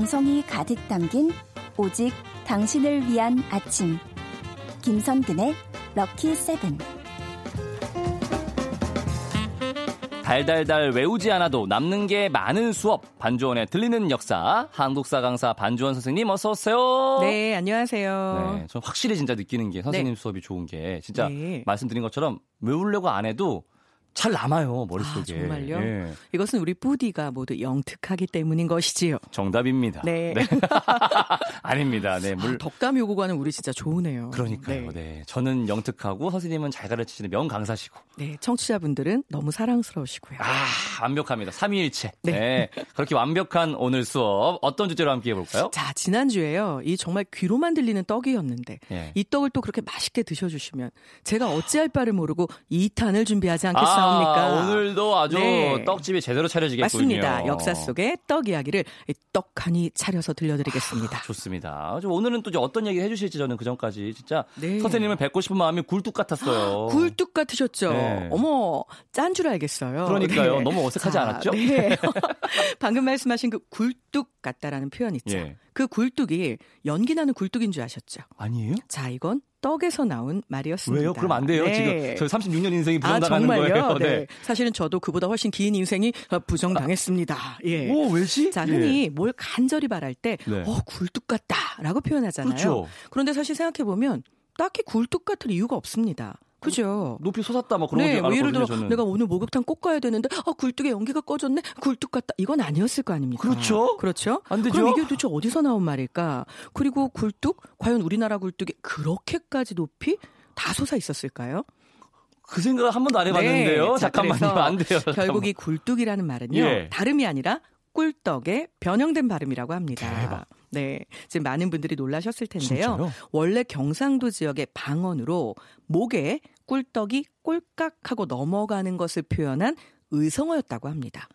정성이 가득 담긴 오직 당신을 위한 아침. 김선근의 럭키 세븐. 달달달 외우지 않아도 남는 게 많은 수업 반주원의 들리는 역사 한국사 강사 반주원 선생님 어서 오세요. 네, 안녕하세요. 네, 전 확실히 진짜 느끼는 게 선생님 네. 수업이 좋은 게 진짜 네. 말씀드린 것처럼 외우려고 안 해도 잘 남아요 머릿속에. 아, 정말요? 예, 이것은 우리 뿌디가 모두 영특하기 때문인 것이지요. 정답입니다. 네. 아닙니다. 네, 물 아, 덕담 요구관은 우리 진짜 좋으네요. 그러니까요. 네. 저는 영특하고 선생님은 잘 가르치시는 명 강사시고. 네, 청취자분들은 너무 사랑스러우시고요. 아, 완벽합니다. 삼위일체. 네. 네. 그렇게 완벽한 오늘 수업 어떤 주제로 함께 해볼까요? 자, 지난 주에요. 이 정말 귀로만 들리는 떡이었는데 예. 이 떡을 또 그렇게 맛있게 드셔주시면 제가 어찌할 바를 모르고 2탄을 준비하지 않겠 사옵니까? 아, 오늘도 아주 네. 떡집이 제대로 차려지겠군요. 맞습니다. 역사 속의 떡 이야기를 이 떡하니 차려서 들려드리겠습니다. 아, 좋습니다. 저 오늘은 또 어떤 얘기 해주실지 저는 그 전까지 진짜 네. 선생님을 뵙고 싶은 마음이 굴뚝 같았어요. 굴뚝 같으셨죠? 네. 어머, 짠 줄 알겠어요. 그러니까요. 너무 어색하지 않았죠? 네. 방금 말씀하신 그 굴뚝 같다라는 표현 있죠. 예. 그 굴뚝이 연기 나는 굴뚝인 줄 아셨죠? 아니에요? 자, 이건 떡에서 나온 말이었습니다. 왜요? 그럼 안 돼요. 네. 지금 저희 36년 인생이 아, 부정당하는 정말요? 거예요. 네. 사실은 저도 그보다 훨씬 긴 인생이 어, 부정당했습니다. 예. 오, 왜지? 자, 예. 흔히 뭘 간절히 바랄 때, 네. 어, 굴뚝 같다라고 표현하잖아요. 그렇죠. 그런데 사실 생각해 보면 딱히 굴뚝 같을 이유가 없습니다. 그죠? 높이 솟았다 뭐 그런 네, 거뭐 예를 들어 저는. 내가 오늘 목욕탕 꼭 가야 되는데 아 굴뚝에 연기가 꺼졌네 굴뚝 같다 이건 아니었을 거 아닙니까? 그렇죠. 그렇죠. 안 되죠. 그럼 이게 도대체 어디서 나온 말일까? 그리고 굴뚝 과연 우리나라 굴뚝이 그렇게까지 높이 다 솟아 있었을까요? 그 생각을 한 번도 안 해봤는데요. 네, 자, 잠깐만요. 안 돼요. 결국 이 굴뚝이라는 말은요 예. 다름이 아니라 꿀떡의 변형된 발음이라고 합니다. 대박. 네, 지금 많은 분들이 놀라셨을 텐데요. 진짜요? 원래 경상도 지역의 방언으로 목에 꿀떡이 꼴깍하고 넘어가는 것을 표현한 의성어였다고 합니다.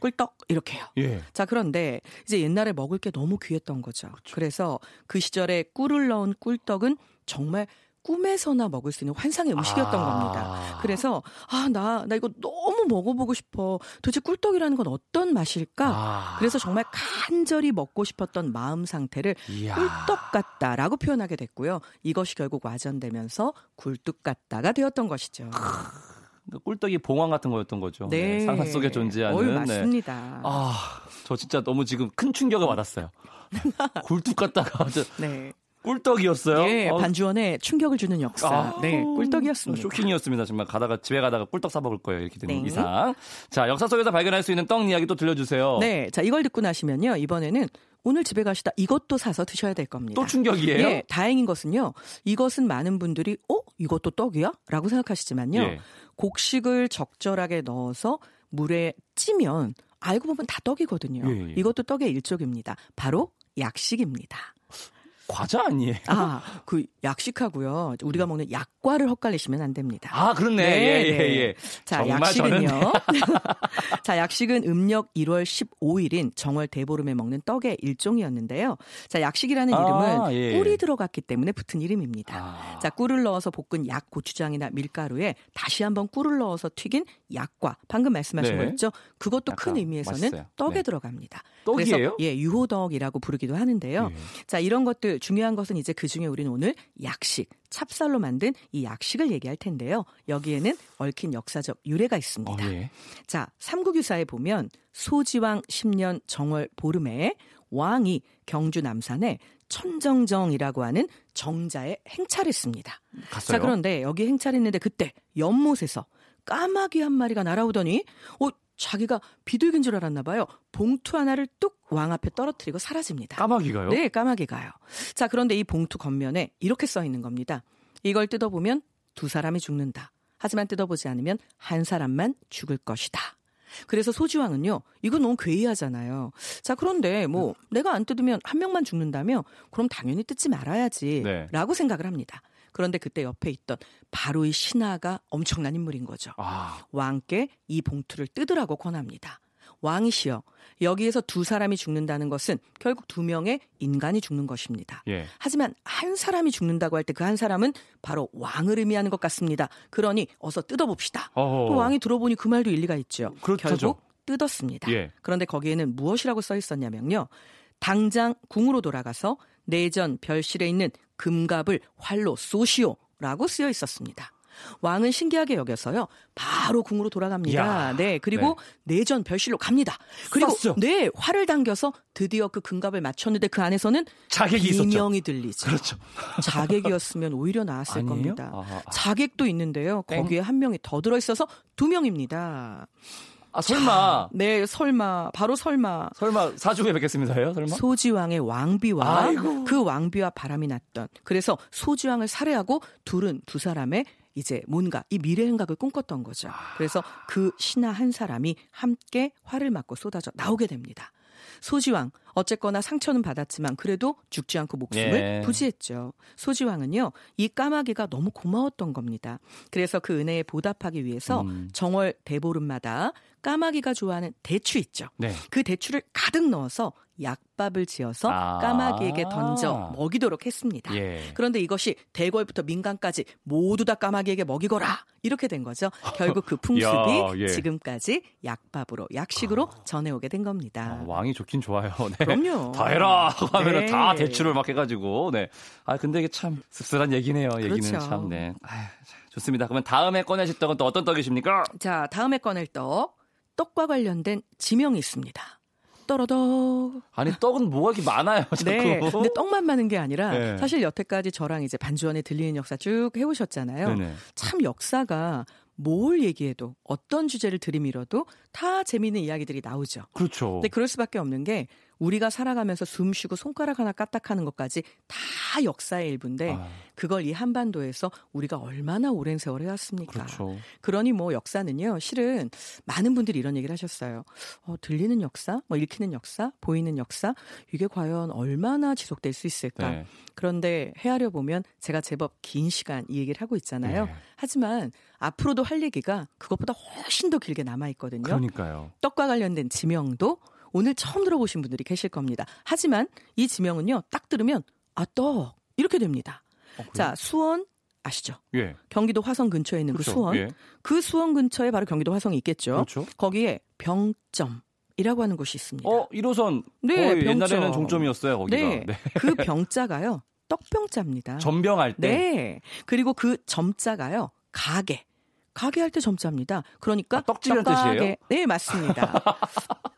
꿀떡 이렇게요. 예. 자, 그런데 이제 옛날에 먹을 게 너무 귀했던 거죠. 그래서그 시절에 꿀을 넣은 꿀떡은 정말 꿈에서나 먹을 수 있는 환상의 음식이었던 아. 겁니다. 그래서 아, 나, 나 이거 너무 먹어보고 싶어. 도대체 꿀떡이라는 건 어떤 맛일까? 아. 그래서 정말 간절히 먹고 싶었던 마음 상태를 이야. 꿀떡 같다라고 표현하게 됐고요. 이것이 결국 와전되면서 굴뚝 같다가 되었던 것이죠. 꿀떡이 봉황 같은 거였던 거죠. 네. 상상 속에 존재하는. 어유 네. 맞습니다. 아, 저 진짜 너무 지금 큰 충격을 받았어요. 굴뚝 같다가 저 네. 꿀떡이었어요. 예, 어, 반주원에 충격을 주는 역사. 아, 네, 꿀떡이었습니다. 쇼킹이었습니다. 정말 가다가 집에 가다가 꿀떡 사 먹을 거예요. 이렇게 되는 네. 이상. 자, 역사 속에서 발견할 수 있는 떡 이야기 또 들려주세요. 네, 자 이걸 듣고 나시면요 이번에는 오늘 집에 가시다 이것도 사서 드셔야 될 겁니다. 또 충격이에요? 예, 다행인 것은요. 이것은 많은 분들이 어 이것도 떡이야? 라고 생각하시지만요. 예. 곡식을 적절하게 넣어서 물에 찌면 알고 보면 다 떡이거든요. 예, 예. 이것도 떡의 일종입니다. 바로 약식입니다. 과자 아니에요? 아, 그 약식하고요. 우리가 먹는 약과를 헛갈리시면 안 됩니다. 아, 그렇네. 예, 예, 예. 자, 약식은요. 저는- 자, 약식은 음력 1월 15일인 정월 대보름에 먹는 떡의 일종이었는데요. 자, 약식이라는 아, 이름은 예. 꿀이 들어갔기 때문에 붙은 이름입니다. 아. 자, 꿀을 넣어서 볶은 약 고추장이나 밀가루에 다시 한번 꿀을 넣어서 튀긴 약과 방금 말씀하신 네. 거였죠. 그것도 큰. 의미에서는 맛있어요. 떡에 네. 들어갑니다. 떡이에요? 그래서 예, 유호덕이라고 부르기도 하는데요. 예. 자, 이런 것들 중요한 것은 이제 그 중에 우리는 오늘 약식, 찹쌀로 만든 이 약식을 얘기할 텐데요. 여기에는 얽힌 역사적 유래가 있습니다. 어, 예. 자, 삼국유사에 보면 소지왕 10년 정월 보름에 왕이 경주 남산에 천정정이라고 하는 정자에 행차했습니다. 갔어요. 자, 그런데 여기 행차했는데 그때 연못에서 까마귀 한 마리가 날아오더니 어 자기가 비둘기인 줄 알았나 봐요. 봉투 하나를 뚝 왕 앞에 떨어뜨리고 사라집니다. 까마귀가요? 네, 까마귀가요. 자, 그런데 이 봉투 겉면에 이렇게 써 있는 겁니다. 이걸 뜯어보면 두 사람이 죽는다. 하지만 뜯어보지 않으면 한 사람만 죽을 것이다. 그래서 소지왕은요, 이거 너무 괴이하잖아요. 자, 그런데 뭐, 내가 안 뜯으면 한 명만 죽는다며, 그럼 당연히 뜯지 말아야지. 네. 라고 생각을 합니다. 그런데 그때 옆에 있던 바로 이 신하가 엄청난 인물인 거죠. 아, 왕께 이 봉투를 뜯으라고 권합니다. 왕이시여, 여기에서 두 사람이 죽는다는 것은 결국 두 명의 인간이 죽는 것입니다. 예. 하지만 한 사람이 죽는다고 할 때 그 한 사람은 바로 왕을 의미하는 것 같습니다. 그러니 어서 뜯어봅시다. 어허. 또 왕이 들어보니 그 말도 일리가 있죠. 그렇죠. 결국 뜯었습니다. 예. 그런데 거기에는 무엇이라고 써 있었냐면요. 당장 궁으로 돌아가서 내전 별실에 있는 금갑을 활로 쏘시오 라고 쓰여 있었습니다. 왕은 신기하게 여겨서요. 바로 궁으로 돌아갑니다. 이야, 네. 그리고 내전 별실로 갑니다. 그리고 쐈죠. 네, 활을 당겨서 드디어 그 금갑을 맞췄는데 그 안에서는 자객이. 비명이 들리죠. 그렇죠. 자객이었으면 오히려 나았을 아니에요? 겁니다. 아하. 자객도 있는데요. 땡. 거기에 한 명이 더 들어 있어서 두 명입니다. 아, 설마. 네, 설마 바로 설마 설마 사주에 뵙겠습니다요? 설마? 소지왕의 왕비와 아이고. 그 왕비와 바람이 났던 그래서 소지왕을 살해하고 둘은 두 사람의 이제 뭔가 이 미래 행각을 꿈꿨던 거죠. 그래서 그 신하 한 사람이 함께 활을 맞고 쏟아져 나오게 됩니다. 소지왕 어쨌거나 상처는 받았지만 그래도 죽지 않고 목숨을 예. 부지했죠. 소지왕은요 이 까마귀가 너무 고마웠던 겁니다. 그래서 그 은혜에 보답하기 위해서 음. 정월 대보름마다 까마귀가 좋아하는 대추 있죠. 네. 그 대추를 가득 넣어서 약밥을 지어서 아. 까마귀에게 던져 먹이도록 했습니다. 예. 그런데 이것이 대궐부터 민간까지 모두 다 까마귀에게 먹이거라 이렇게 된 거죠. 결국 그 풍습이 야, 예. 지금까지 약밥으로 약식으로 전해오게 된 겁니다. 아, 왕이 좋긴 좋아요. 네. 그럼요. 다 해라 하면은 네. 다 대출을 막 해가지고 네. 아 근데 이게 참 씁쓸한 얘기네요. 얘기는 그렇죠. 참 네. 아휴, 자, 좋습니다. 그러면 다음에 꺼내실 떡은 또 어떤 떡이십니까? 자 다음에 꺼낼 떡 떡과 관련된 지명이 있습니다. 떨어덕. 아니 떡은 뭐가 이렇게 많아요. 자꾸. 네. 근데 떡만 많은 게 아니라 네. 사실 여태까지 저랑 이제 반주원에 들리는 역사 쭉 해오셨잖아요. 네네. 참 역사가 뭘 얘기해도 어떤 주제를 들이밀어도 다 재미있는 이야기들이 나오죠. 그렇죠. 근데 그럴 수밖에 없는 게 우리가 살아가면서 숨 쉬고 손가락 하나 까딱하는 것까지 다 역사의 일부인데 아, 그걸 이 한반도에서 우리가 얼마나 오랜 세월 해왔습니까? 그렇죠. 그러니 뭐 역사는요, 실은 많은 분들이 이런 얘기를 하셨어요. 어, 들리는 역사, 뭐 읽히는 역사, 보이는 역사, 이게 과연 얼마나 지속될 수 있을까? 네. 그런데 헤아려 보면 제가 제법 긴 시간 이 얘기를 하고 있잖아요. 네. 하지만 앞으로도 할 얘기가 그것보다 훨씬 더 길게 남아 있거든요. 그러니까요. 떡과 관련된 지명도 오늘 처음 들어보신 분들이 계실 겁니다. 하지만 이 지명은요, 딱 들으면 아떡 이렇게 됩니다. 어? 자 수원 아시죠? 예. 경기도 화성 근처에 있는 그렇죠. 그 수원. 예. 그 수원 근처에 바로 경기도 화성이 있겠죠. 그렇죠. 거기에 병점 이라고 하는 곳이 있습니다. 어, 1호선 네, 병점. 옛날에는 종점이었어요, 거기가. 네. 그 병자가요. 떡병자입니다. 전병할 때 네. 그리고 그 점자가요. 가게. 가게 할 때 점자입니다. 그러니까 아, 떡집이란. 뜻이에요? 네, 맞습니다.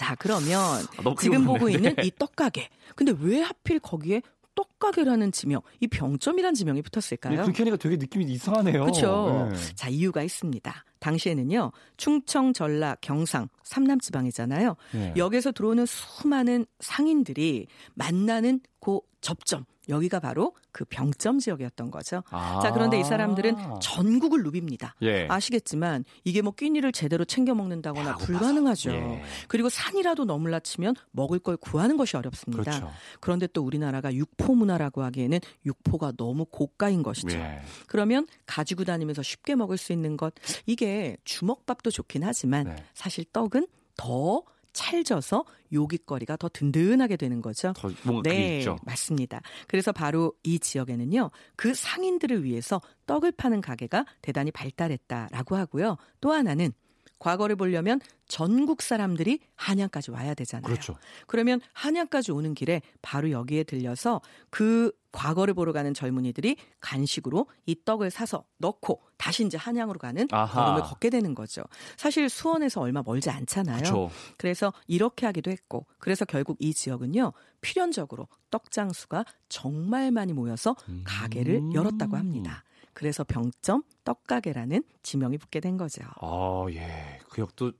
자, 그러면 아, 지금 보고. 있는 네. 이 떡가게. 근데 왜 하필 거기에 떡가게라는 지명, 이 병점이라는 지명이 붙었을까요? 네, 하니까 되게 느낌이 이상하네요. 그렇죠. 네. 자, 이유가 있습니다. 당시에는요, 충청, 전라, 경상, 삼남 지방이잖아요. 네. 여기서 들어오는 수많은 상인들이 만나는 그 접점. 여기가 바로 그 병점 지역이었던 거죠. 아. 자, 그런데 이 사람들은 전국을 누빕니다. 예. 아시겠지만 이게 뭐 끼니를 제대로 챙겨 먹는다거나. 불가능하죠. 예. 그리고 산이라도 너물라 치면 먹을 걸 구하는 것이 어렵습니다. 그렇죠. 그런데 또 우리나라가 육포 문화라고 하기에는 육포가 너무 고가인 것이죠. 예. 그러면 가지고 다니면서 쉽게 먹을 수 있는 것 이게 주먹밥도 좋긴 하지만 네. 사실 떡은 더 찰져서 요깃거리가 더 든든하게 되는 거죠. 더 뭔가 네, 있죠. 맞습니다. 그래서 바로 이 지역에는요, 그 상인들을 위해서 떡을 파는 가게가 대단히 발달했다라고 하고요. 또 하나는 과거를 보려면 전국 사람들이 한양까지 와야 되잖아요. 그렇죠. 그러면 한양까지 오는 길에 바로 여기에 들려서 그 과거를 보러 가는 젊은이들이 간식으로 이 떡을 사서 넣고 다시 이제 한양으로 가는. 걸음을 걷게 되는 거죠. 사실 수원에서 얼마 멀지 않잖아요. 그렇죠. 그래서 이렇게 하기도 했고 그래서 결국 이 지역은요 필연적으로 떡장수가 정말 많이 모여서 가게를 음. 열었다고 합니다. 그래서 병점 떡가게라는 지명이 붙게 된 거죠. 아, 예. 그 역도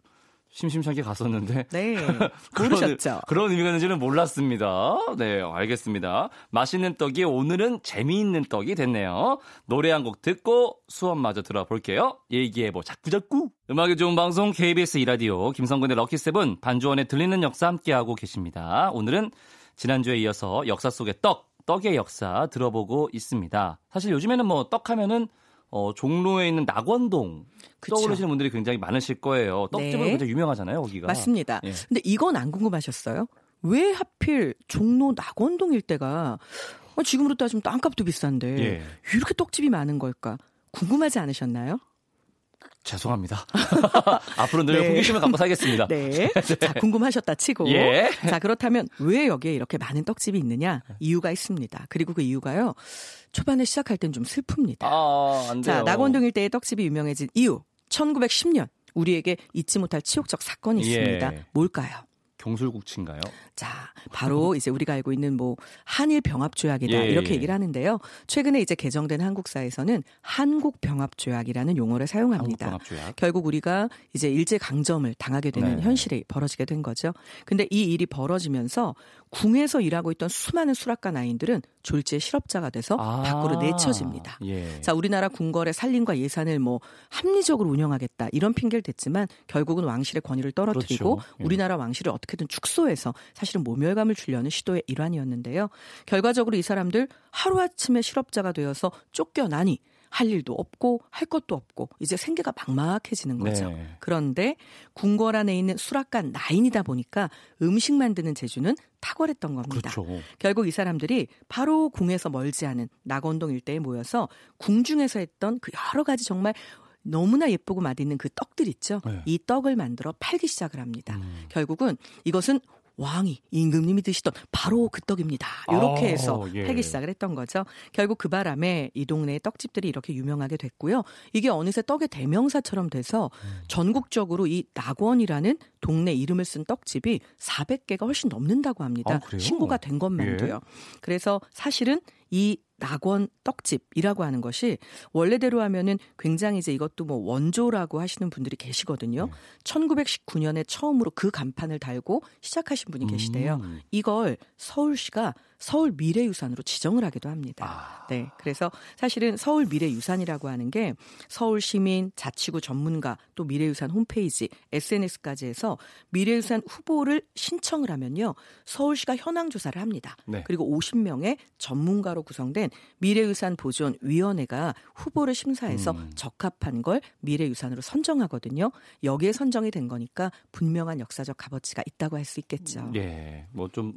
심심찮게 갔었는데 네, 그런- 모르셨죠? 그런 의미가 있는지는 몰랐습니다. 네, 알겠습니다. 맛있는 떡이 오늘은 재미있는 떡이 됐네요. 노래 한 곡 듣고 수업마저 들어볼게요. 얘기해보 자꾸자꾸. 음악이 좋은 방송 KBS 이라디오 김성근의 럭키세븐 반주원에 들리는 역사 함께하고 계십니다. 오늘은 지난주에 이어서 역사 속의 떡, 떡의 역사 들어보고 있습니다. 사실 요즘에는 뭐 떡하면은 어, 종로에 있는 낙원동 그쵸. 떠오르시는 분들이 굉장히 많으실 거예요. 떡집으로 네. 굉장히 유명하잖아요, 거기가. 맞습니다. 예. 근데 이건 안 궁금하셨어요? 왜 하필 종로 낙원동 일대가 어, 지금으로 따지면 땅값도 비싼데 예. 이렇게 떡집이 많은 걸까? 궁금하지 않으셨나요? 죄송합니다. 앞으로 늘 네. 호기심을 갖고 살겠습니다. 네. 자, 궁금하셨다 치고. 예. 자, 그렇다면 왜 여기에 이렇게 많은 떡집이 있느냐? 이유가 있습니다. 그리고 그 이유가요. 초반에 시작할 땐 좀 슬픕니다. 아. 자, 낙원동 일대의 떡집이 유명해진 이유. 1910년 우리에게 잊지 못할 치욕적 사건이 있습니다. 예. 뭘까요? 경술국치인가요? 자, 바로 이제 우리가 알고 있는 뭐 한일 병합 조약이다 예, 이렇게 예. 얘기를 하는데요. 최근에 이제 개정된 한국사에서는 한국 병합 조약이라는 용어를 사용합니다. 한국 병합조약. 결국 우리가 이제 일제 강점을 당하게 되는 네. 현실이 벌어지게 된 거죠. 근데 이 일이 벌어지면서 궁에서 일하고 있던 수많은 수락가 나인들은 졸지에 실업자가 돼서 아, 밖으로 내쳐집니다. 예. 자, 우리나라 궁궐의 살림과 예산을 뭐 합리적으로 운영하겠다 이런 핑계를 댔지만 결국은 왕실의 권위를 떨어뜨리고 그렇죠. 예. 우리나라 왕실을 어떻게 든 축소해서 사실은 모멸감을 주려는 시도의 일환이었는데요. 결과적으로 이 사람들 하루아침에 실업자가 되어서 쫓겨나니 할 일도 없고 할 것도 없고 이제 생계가 막막해지는 거죠. 네. 그런데 궁궐 안에 있는 수락가 나인이다 보니까 음식 만드는 재주는 탁월했던 겁니다. 그렇죠. 결국 이 사람들이 바로 궁에서 멀지 않은 낙원동 일대에 모여서 궁중에서 했던 그 여러 가지 정말 너무나 예쁘고 맛있는 그 떡들 있죠. 네. 이 떡을 만들어 팔기 시작을 합니다. 음. 결국은 이것은 왕이 임금님이 드시던 바로 그 떡입니다. 이렇게 아, 해서 예. 팔기 시작을 했던 거죠. 결국 그 바람에 이 동네의 떡집들이 이렇게 유명하게 됐고요. 이게 어느새 떡의 대명사처럼 돼서 음. 전국적으로 이 낙원이라는 동네 이름을 쓴 떡집이 400개가 훨씬 넘는다고 합니다. 아? 신고가 된 것만도요. 예. 그래서 사실은 이 낙원 떡집이라고 하는 것이 원래대로 하면은 굉장히 이제 이것도 뭐 원조라고 하시는 분들이 계시거든요. 네. 1919년에 처음으로 그 간판을 달고 시작하신 분이 계시대요. 음. 이걸 서울시가 서울 미래유산으로 지정을 하기도 합니다. 아. 네. 그래서 사실은 서울 미래유산이라고 하는 게 서울 시민, 자치구 전문가, 또 미래유산 홈페이지, SNS까지 해서 미래유산 후보를 신청을 하면요. 서울시가 현황 조사를 합니다. 네. 그리고 50명의 전문가로 구성된 미래유산 보존 위원회가 후보를 심사해서 음. 적합한 걸 미래유산으로 선정하거든요. 여기에 선정이 된 거니까 분명한 역사적 값어치가 있다고 할 수 있겠죠. 예, 뭐좀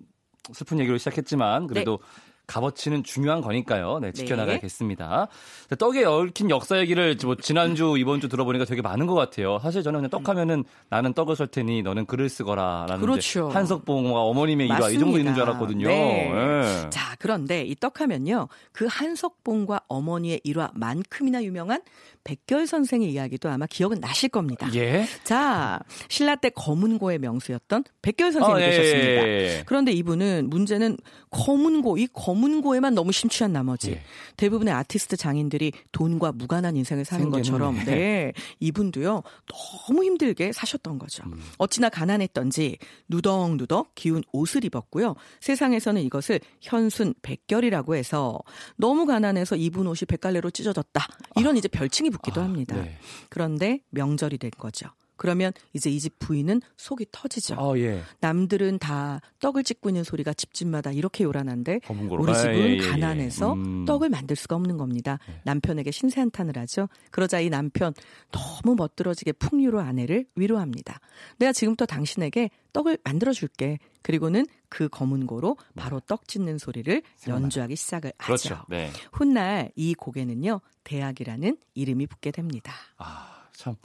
슬픈 얘기로 시작했지만 그래도 값어치는 중요한 거니까요. 네, 지켜나가겠습니다. 네, 떡에 얽힌 역사 얘기를 뭐 지난주 이번 주 들어보니까 되게 많은 것 같아요. 사실 저는 그냥 떡하면은 나는 떡을 설 테니 너는 글을 쓰거라라는 그렇죠. 한석봉과 어머님의 일화 이 정도 있는 줄. 알았거든요. 네. 예. 자, 그런데 이 떡하면요. 그 한석봉과 어머니의 일화만큼이나 유명한 백결 선생의 이야기도 아마 기억은 나실 겁니다. 예. 자, 신라 때 검은고의 명수였던 백결 선생이 아, 예, 계셨습니다. 예, 예. 그런데 이분은 문제는 검은고, 이 검 은고에만 너무 심취한 나머지 예. 대부분의 아티스트 장인들이 돈과 무관한 인생을 사는 것처럼 네. 네, 이분도요 너무 힘들게 사셨던 거죠. 음. 어찌나 가난했던지 누덕누덕 기운 옷을 입었고요. 세상에서는 이것을 현순 백결이라고 해서 너무 가난해서 입은 옷이 백갈래로 찢어졌다. 이런 이제 별칭이 붙기도 아, 합니다. 네. 그런데 명절이 된 거죠. 그러면 이제 이 집 부인은 속이 터지죠. 아, 예. 남들은 다 떡을 찍고 있는 소리가 집집마다 이렇게 요란한데. 우리 아, 집은 예, 예, 예. 가난해서 음. 떡을 만들 수가 없는 겁니다. 네. 남편에게 신세한탄을 하죠. 그러자 이 남편 너무 멋들어지게 풍류로 아내를 위로합니다. 내가 지금부터 당신에게 떡을 만들어 줄게. 그리고는 그 검은 고로 바로 떡 짓는 소리를. 연주하기 시작을 네. 그렇죠. 하죠. 네. 훗날 이 곡에는요 대학이라는 이름이 붙게 됩니다. 아, 참.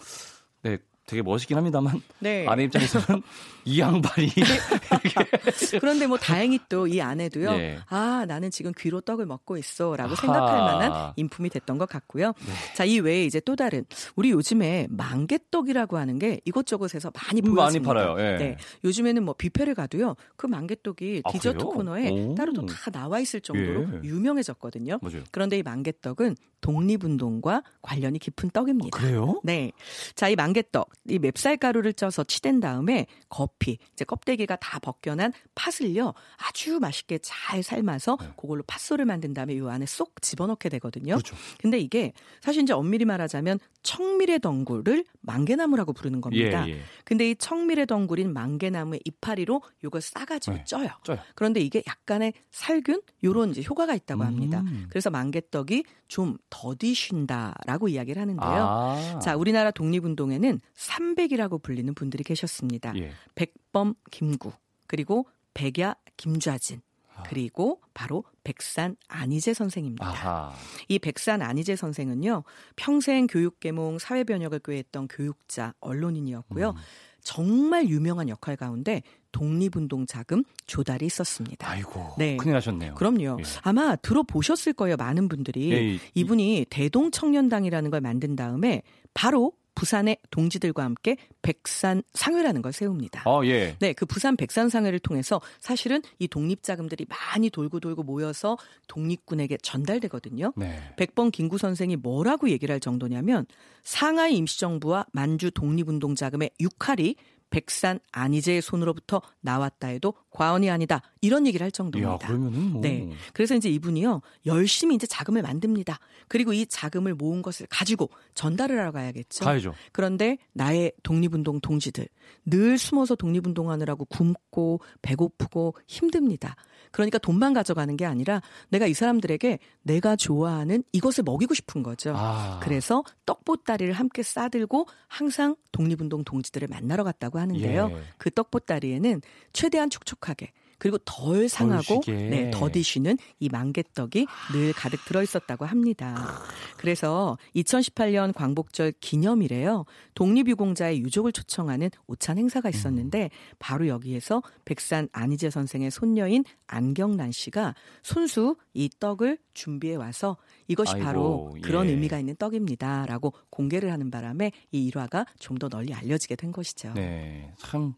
네. 되게 멋있긴 합니다만 네. 아내 입장에서는 이 양반이 그런데 뭐 다행히 또 이 아내도요. 예. 아 나는 지금 귀로 떡을 먹고 있어라고. 생각할 만한 인품이 됐던 것 같고요. 네. 자이 외에 이제 또 다른 우리 요즘에 만개떡이라고 하는 게 이곳저곳에서 많이 음, 많이 보여집니다. 팔아요. 예. 네, 요즘에는 뭐 뷔페를 가도요. 그 만개떡이 아, 디저트 그래요? 코너에 오. 따로 또 다 나와 있을 정도로 예. 유명해졌거든요. 뭐죠? 그런데 이 만개떡은 독립운동과 관련이 깊은 떡입니다. 그래요? 네. 자, 이 만개떡, 이 맵쌀 가루를 쪄서 치댄 다음에 거피, 이제 껍데기가 다 벗겨난 팥을요, 아주 맛있게 잘 삶아서 네. 그걸로 팥소를 만든 다음에 이 안에 쏙 집어넣게 되거든요. 그렇죠. 근데 이게 사실 이제 엄밀히 말하자면 청미래 덩굴을 만개나무라고 부르는 겁니다. 예, 예. 근데 이 청미래 덩굴인 만개나무의 이파리로 이걸 싸가지고 네. 쪄요. 쪄요. 그런데 이게 약간의 살균 요런 이제 효과가 있다고 합니다. 음. 그래서 만개떡이 좀 더디쉰다라고 이야기를 하는데요. 아. 자, 우리나라 독립운동에는 300이라고 불리는 분들이 계셨습니다. 예. 백범 김구, 그리고 백야 김좌진, 그리고 바로 백산 안희재 선생입니다. 아하. 이 백산 안희재 선생은요, 평생 교육계몽 사회변혁을 꾀했던 교육자, 언론인이었고요. 음. 정말 유명한 역할 가운데 독립운동 자금 조달이 있었습니다. 아이고. 네. 큰일 하셨네요. 그럼요. 예. 아마 들어보셨을 거예요, 많은 분들이. 예, 이- 이분이 대동청년당이라는 걸 만든 다음에 바로 부산의 동지들과 함께 백산 상회라는 걸 세웁니다. 아, 예. 네, 그 부산 백산 상회를 통해서 사실은 이 독립 자금들이 많이 돌고 돌고 모여서 독립군에게 전달되거든요. 네. 백번 김구 선생이 뭐라고 얘기를 할 정도냐면 상하이 임시정부와 만주 독립운동 자금의 6할이 백산 안희재의 손으로부터 나왔다 해도 과언이 아니다. 이런 얘기를 할 정도입니다. 그러면은 뭐. 네. 그래서 이제 이분이요. 열심히 이제 자금을 만듭니다. 그리고 이 자금을 모은 것을 가지고 전달을 하러 가야겠죠. 가야죠. 그런데 나의 독립운동 동지들 늘 숨어서 독립운동하느라고 굶고 배고프고 힘듭니다. 그러니까 돈만 가져가는 게 아니라 내가 이 사람들에게 내가 좋아하는 이것을 먹이고 싶은 거죠. 아. 그래서 떡보따리를 함께 싸들고 항상 독립운동 동지들을 만나러 갔다고 하는데요. 예. 그 떡보따리에는 최대한 촉촉하게 그리고 덜 상하고. 네, 더디쉬는 이 만개떡이 늘 가득 들어 있었다고 합니다. 그래서 2018년 광복절 기념일에요. 독립유공자의 유족을 초청하는 오찬 행사가 있었는데 바로 여기에서 백산 안희재 선생의 손녀인 안경란 씨가 손수 이 떡을 준비해 와서 이것이 아이고, 바로 그런 예. 의미가 있는 떡입니다라고 공개를 하는 바람에 이 일화가 좀 더 널리 알려지게 된 것이죠. 네. 참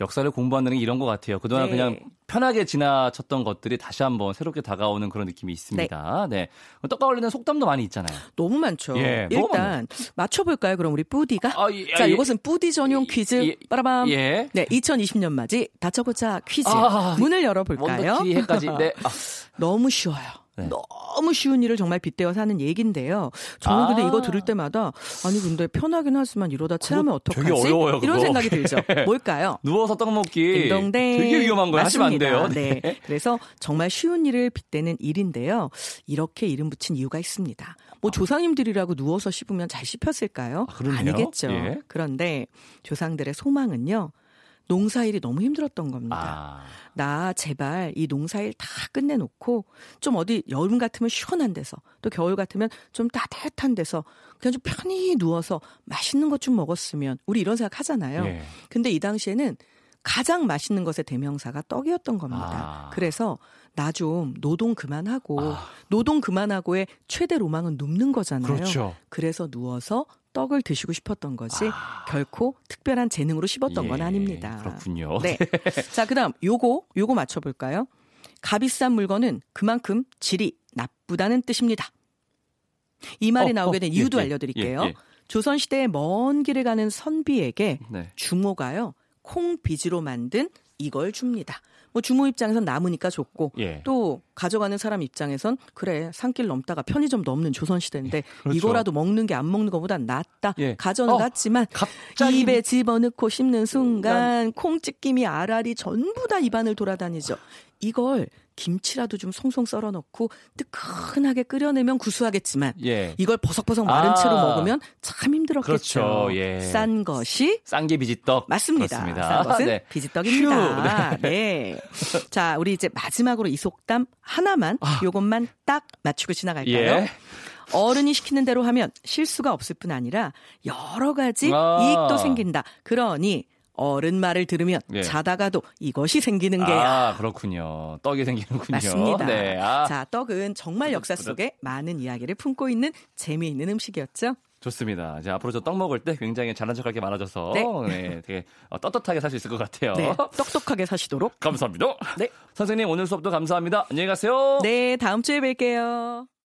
역사를 공부한다는 게 이런 것 같아요. 그동안 네. 그냥 편하게 지나쳤던 것들이 다시 한번 새롭게 다가오는 그런 느낌이 있습니다. 네. 떡과 관련된 속담도 많이 있잖아요. 너무 많죠. 예, 일단 맞춰볼까요? 그럼 우리 뿌디가? 아, 예, 자, 예. 이것은 뿌디 전용 퀴즈. 예, 빠라밤. 예. 네, 2020년 맞이 다쳐보자 퀴즈. 아, 문을 열어볼까요? 원더키리 해까지. 네. 아, 너무 쉬워요. 네. 너무 쉬운 일을 정말 빗대어 사는 얘기인데요. 저는 아. 근데 이거 들을 때마다 아니 근데 편하긴 하지만 이러다 체하면 어떡하지? 되게 어려워요. 이런 생각이 들죠. 뭘까요? 누워서 떡 먹기. 딩동댕. 되게 위험한 거예요. 하시면 안 돼요. 맞습니다. 네. 그래서 정말 쉬운 일을 빗대는 일인데요. 이렇게 이름 붙인 이유가 있습니다. 뭐 조상님들이라고 누워서 씹으면 잘 씹혔을까요? 아. 아니겠죠. 예. 그런데 조상들의 소망은요. 농사일이 너무 힘들었던 겁니다. 아. 나 제발 이 농사일 다 끝내놓고 좀 어디 여름 같으면 시원한 데서 또 겨울 같으면 좀 따뜻한 데서 그냥 좀 편히 누워서 맛있는 것 좀 먹었으면 우리 이런 생각 하잖아요. 예. 근데 이 당시에는 가장 맛있는 것의 대명사가 떡이었던 겁니다. 아. 그래서 나 좀 노동 그만하고 아. 노동 그만하고의 최대 로망은 눕는 거잖아요. 그렇죠. 그래서 누워서 떡을 드시고 싶었던 것이 아. 결코 특별한 재능으로 씹었던 건 예, 아닙니다. 그렇군요. 네. 자, 그다음 요거 요거 맞춰 볼까요? 값비싼 물건은 그만큼 질이 나쁘다는 뜻입니다. 이 말이 어, 나오게 어, 된 예, 이유도 예, 알려드릴게요. 예, 예. 조선 시대의 먼 길을 가는 선비에게 네. 주모가요 콩 비지로 만든 이걸 줍니다. 뭐 주모 입장에선 남으니까 좋고 예. 또 가져가는 사람 입장에선 그래 산길 넘다가 편의점 넘는 조선 시대인데 그렇죠. 이거라도 먹는 게 안 먹는 것보단 낫다. 예. 가져는 어, 갔지만 갑자기 입에 집어넣고 씹는 순간 콩ጭ김이 알알이 전부 다 입안을 돌아다니죠. 이걸 김치라도 좀 송송 썰어 넣고 뜨끈하게 끓여내면 구수하겠지만 예. 이걸 버석버석 마른 아. 채로 먹으면 참 힘들었겠죠. 그렇죠. 예. 싼 것이 싼 게 비지떡. 맞습니다. 그렇습니다. 싼 것은 네. 비지떡입니다. 휴, 네. 자, 우리 이제 마지막으로 이 속담 하나만 요것만 딱 맞추고 지나갈까요? 아. 예. 어른이 시키는 대로 하면 실수가 없을 뿐 아니라 여러 가지 아. 이익도 생긴다. 그러니 어른 말을 들으면 예. 자다가도 이것이 생기는 게야. 아, 그렇군요. 떡이 생기는군요. 맞습니다. 네. 아, 자, 떡은 정말 역사 속에 많은 이야기를 품고 있는 재미있는 음식이었죠. 좋습니다. 이제 앞으로 저 떡 먹을 때 굉장히 잘난 척할 게 많아져서 네. 네, 되게 어, 떳떳하게 살 수 있을 것 같아요. 네, 똑똑하게 사시도록. 감사합니다. 네. 선생님 오늘 수업도 감사합니다. 안녕히 가세요. 네, 다음 주에 뵐게요.